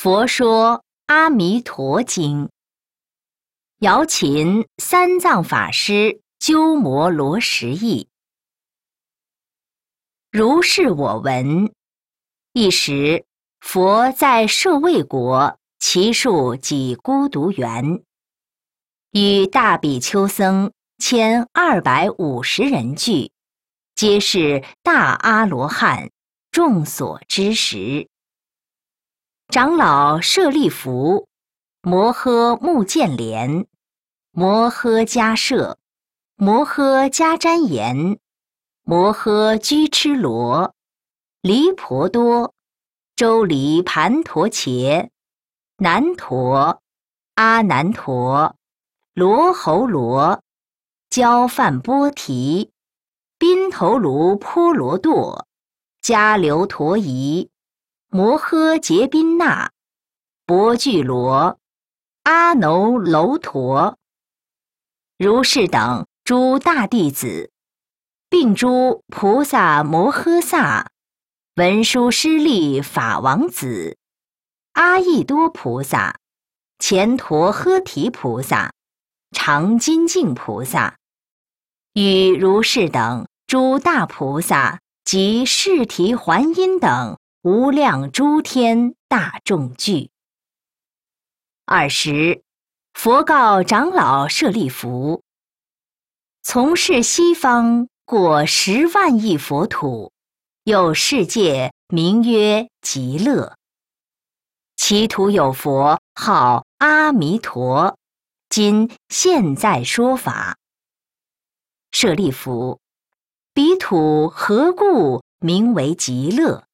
佛说《阿弥陀经》，姚琴三藏法师鸠摩罗什译。如是我闻。一时，佛在舍卫国，其数几孤独园，与大比丘僧千二百五十人聚，皆是大阿罗汉，众所知识。长老舍利弗、摩诃目犍连、摩诃迦摄、摩诃迦旃延、摩诃居痴罗。离婆多、周离盘陀伽、南陀、阿难陀、罗侯罗、焦梵波提、宾头卢波罗堕、迦留陀夷、摩诃结宾那、博俱罗、阿耨楼陀，如是等诸大弟子，并诸菩萨摩诃萨。文殊师利法王子、阿逸多菩萨、乾陀诃提菩萨、常金净菩萨，与如是等诸大菩萨及释提桓因等无量诸天大众聚。二十，佛告长老舍利弗：从事西方过十万亿佛土。有世界名曰极乐，其土有佛号阿弥陀，今现在说法。舍利弗，彼土何故名为极乐？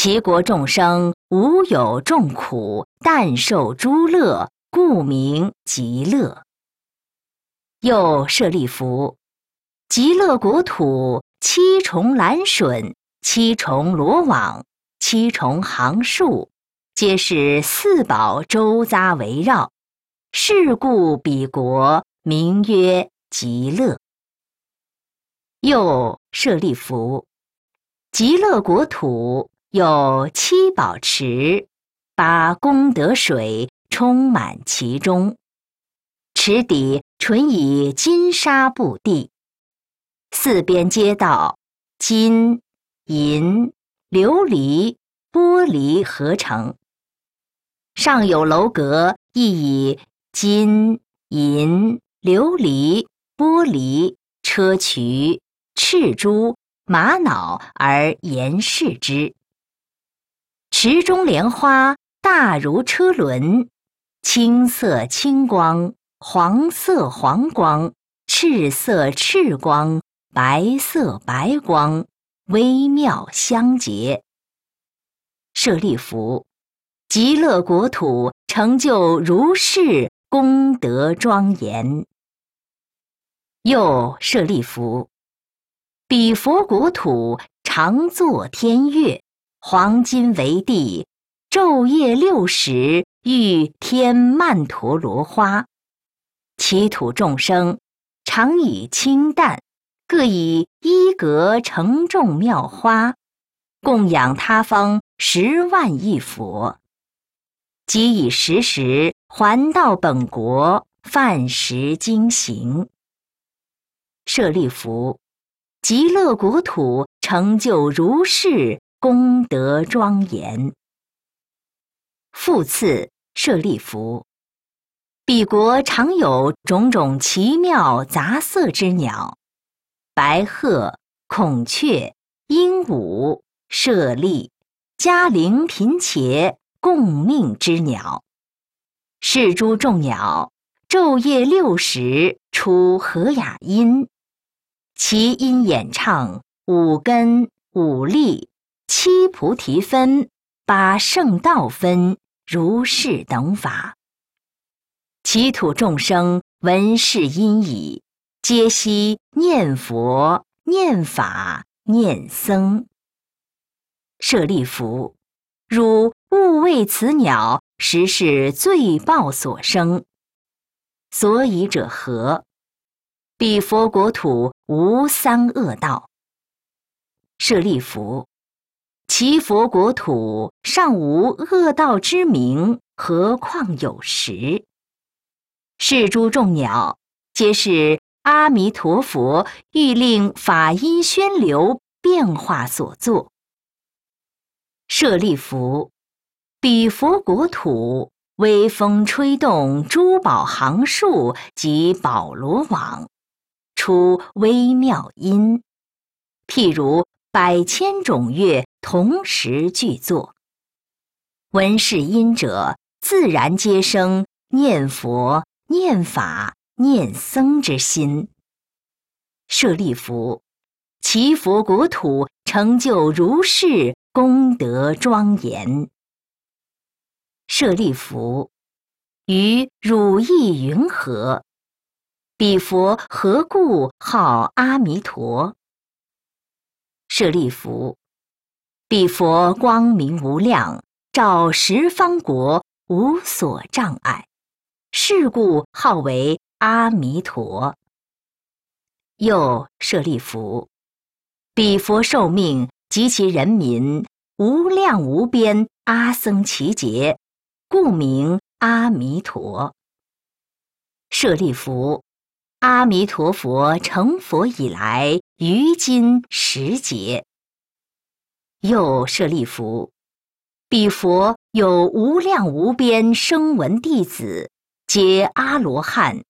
其国众生无有众苦，但受诸乐，故名极乐。又舍利弗，极乐国土。七重蓝笋，七重罗网，七重行树，皆是四宝周匝围绕。是故彼国名曰极乐。又舍利弗，极乐国土有七宝池，八功德水充满其中，池底纯以金沙布地。四边街道，金、银、琉璃、玻璃合成。上有楼阁，亦以金、银、琉璃、玻璃、砗磲、赤珠、玛瑙而严饰之。池中莲花大如车轮，青色青光，黄色黄光，赤色赤光。白色白光，微妙相结。舍利弗，极乐国土成就如是功德庄严。又舍利弗，彼佛国土常作天乐，黄金为地，昼夜六时欲天曼陀罗花，其土众生常以清淡。各以一格承重妙花，供养他方十万亿佛，即以时时还到本国，饭食经行。舍利弗，极乐国土成就如是功德庄严。复次，舍利弗，彼国常有种种奇妙杂色之鸟。白鹤、孔雀、鹦鹉、舍利、嘉陵频伽共命之鸟，是诸众鸟，昼夜六时出和雅音，其音演唱五根、五力、七菩提分、八圣道分，如是等法。其土众生闻是音已。皆悉念佛、念法、念僧。舍利弗，汝勿为此鸟，实是罪报所生。所以者何？彼佛国土无三恶道。舍利弗，其佛国土尚无恶道之名，何况有实？是诸众鸟，皆是阿弥陀佛欲令法音宣流变化所作。舍利弗，彼佛国土，微风吹动珠宝行树及宝罗网，出微妙音，譬如百千种乐同时具作。闻是音者，自然皆生念佛。念法念僧之心，舍利弗，其佛国土成就如是功德庄严。舍利弗，于汝意云何？彼佛何故号阿弥陀？舍利弗，彼佛光明无量，照十方国，无所障碍。是故号为阿弥陀。又舍利弗，彼佛寿命及其人民无量无边，阿僧祇劫，故名阿弥陀。舍利弗，阿弥陀佛成佛以来，于今十劫。又舍利弗，彼佛有无量无边声闻弟子。皆阿罗汉，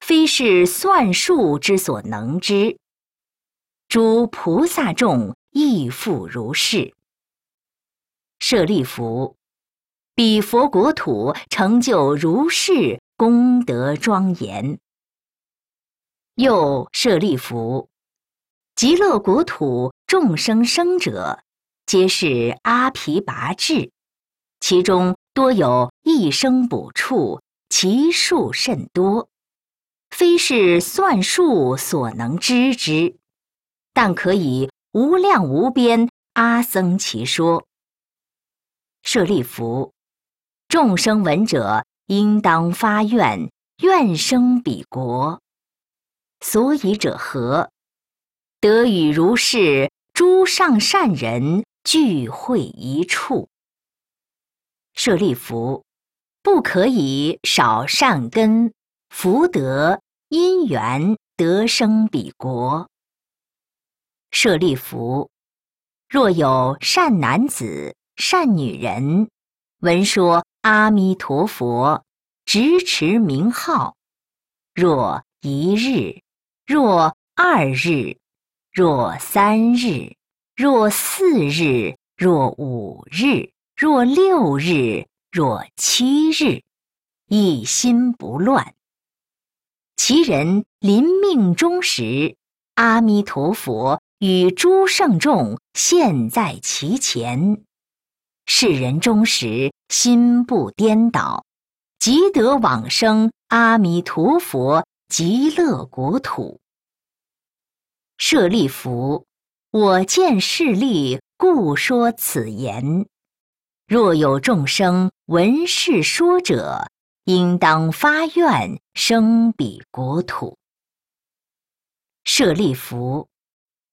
非是算术之所能知。诸菩萨众亦复如是。舍利弗，彼佛国土成就如是功德庄严。又舍利弗，极乐国土众生生者，皆是阿毗跋致，其中多有一生补处。其数甚多，非是算数所能知之，但可以无量无边阿僧祇说。舍利弗，众生闻者，应当发愿，愿生彼国。所以者何？得与如是诸上善人聚会一处。舍利弗。不可以少善根福德因缘得生彼国。舍利弗，若有善男子、善女人，闻说阿弥陀佛，执持名号，若一日，若二日，若三日，若四日，若五日，若六日。若七日，一心不乱。其人临命终时，阿弥陀佛与诸圣众现，在其前。世人终时心不颠倒，即得往生阿弥陀佛极乐国土。舍利弗，我见势利，故说此言。若有众生闻是说者，应当发愿生彼国土。舍利弗，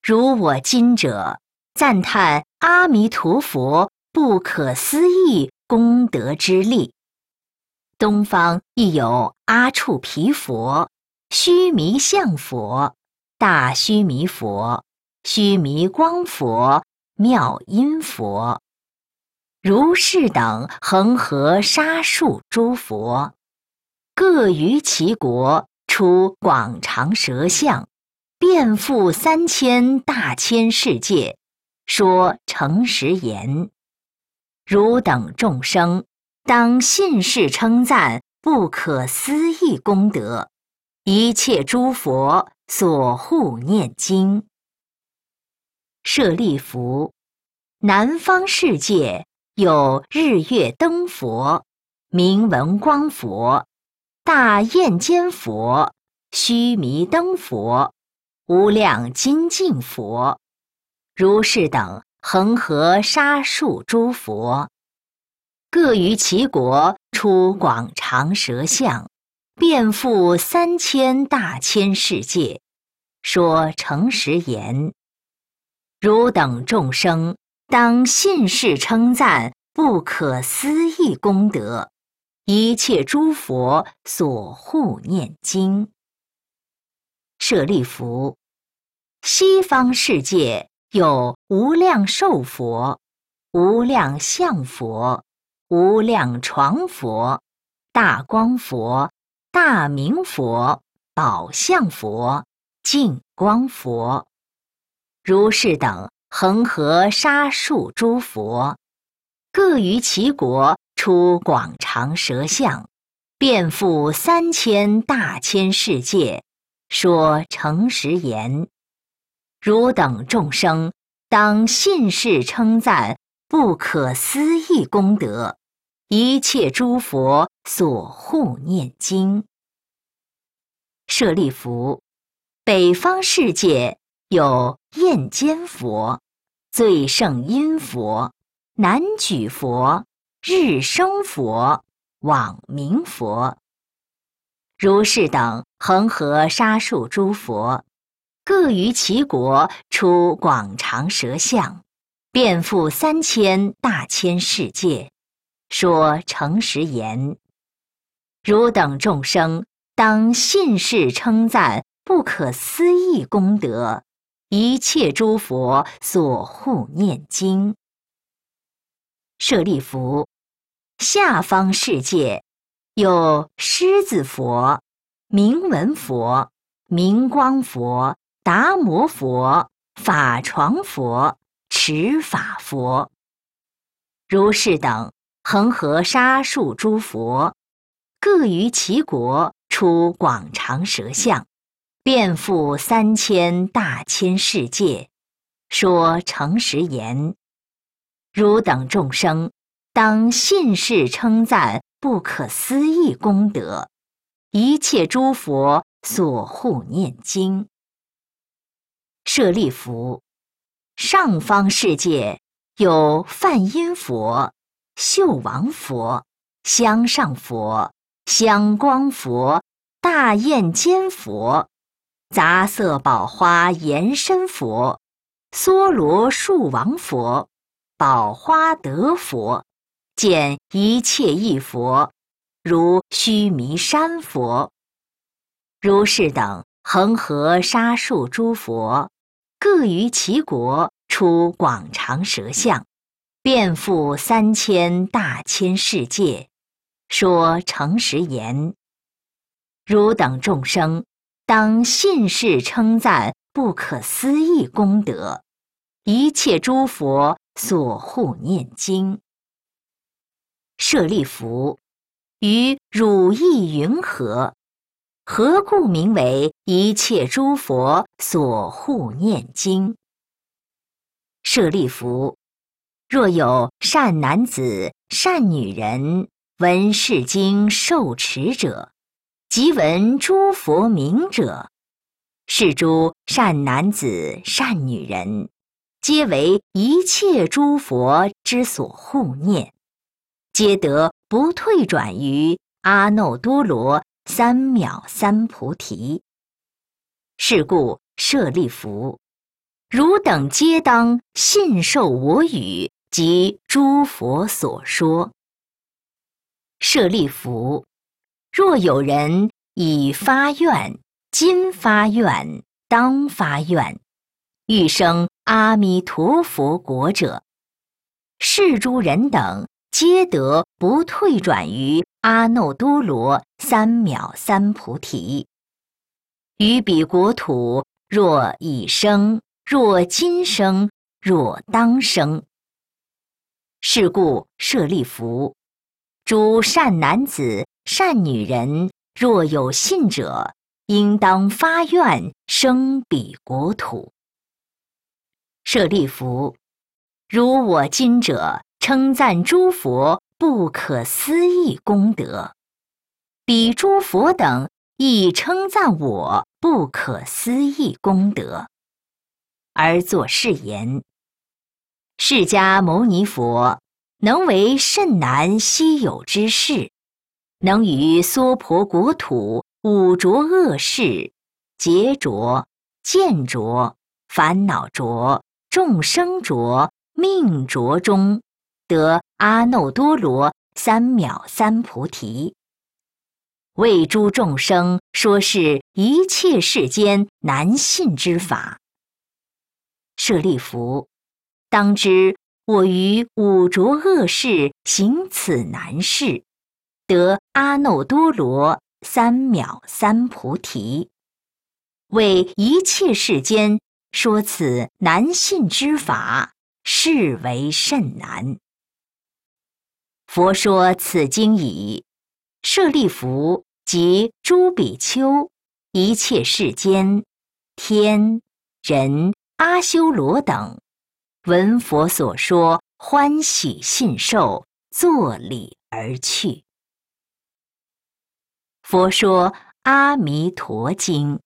如我今者赞叹阿弥陀佛不可思议功德之力。东方亦有阿处毗佛、须弥相佛、大须弥佛、须弥光佛、妙音佛。如是等恒河沙数诸佛，各于其国出广长舌相，遍覆三千大千世界，说诚实言：汝等众生，当信誓称赞不可思议功德，一切诸佛所护念经。舍利弗，南方世界。有日月灯佛、明文光佛、大焰尖佛、须弥灯佛、无量金净佛，如是等恒河沙数诸佛，各于其国出广长舌相，遍覆三千大千世界，说诚实言：汝等众生。当信誓称赞不可思议功德，一切诸佛所护念经。舍利弗，西方世界有无量寿佛、无量相佛、无量床佛、大光佛、大明佛、宝相佛、净光佛，如是等恒河沙数诸佛，各于其国出广长舌相，遍覆三千大千世界。说诚实言，汝等众生当信誓称赞不可思议功德，一切诸佛所护念经。舍利弗，北方世界有焰间佛、最胜音佛、南举佛、日生佛、网明佛。如是等恒河沙数诸佛，各于其国出广长舌相，遍覆三千大千世界，说诚实言：汝等众生当信誓称赞不可思议功德，一切诸佛所护念经。舍利弗，下方世界。有狮子佛、明文佛、明光佛、达摩佛、法床佛、持法佛，如是等恒河沙数诸佛，各于其国出广长舌相，遍覆三千大千世界，说诚实言：汝等众生当信誓称赞。不可思议功德，一切诸佛所护念经。舍利弗，上方世界有梵音佛、秀王佛、香上佛、香光佛、大焰尖佛、杂色宝花延伸佛、梭罗树王佛、宝花德佛。见一切异佛，如须弥山佛，如是等恒河沙数诸佛，各于其国出广长舌相，遍覆三千大千世界，说诚实言：汝等众生当信誓称赞不可思议功德，一切诸佛所护念经。舍利弗，于汝意云何？何故名为一切诸佛所护念经？舍利弗，若有善男子、善女人闻是经受持者，即闻诸佛名者，是诸善男子、善女人，皆为一切诸佛之所护念。皆得不退转于阿耨多罗三藐三菩提。是故舍利弗，汝等皆当信受我语及诸佛所说。舍利弗，若有人已发愿，今发愿，当发愿，欲生阿弥陀佛国者，是诸人等。皆得不退转于阿耨多罗三藐三菩提。于彼国土，若已生，若今生，若当生。是故舍利弗，诸善男子、善女人，若有信者，应当发愿生彼国土。舍利弗，如我今者。称赞诸佛不可思议功德，彼诸佛等亦称赞我不可思议功德，而作是言：释迦牟尼佛能为甚难稀有之事，能于娑婆国土五浊恶世、劫浊、见浊、烦恼浊、众生浊。命浊中得阿耨多罗三藐三菩提，为诸众生说是一切世间难信之法。舍利弗，当知我于五浊恶世行此难事，得阿耨多罗三藐三菩提，为一切世间说此难信之法。是为甚难。佛说此经已，舍利弗及诸比丘，一切世间天人阿修罗等，闻佛所说，欢喜信受，作礼而去。佛说《阿弥陀经》。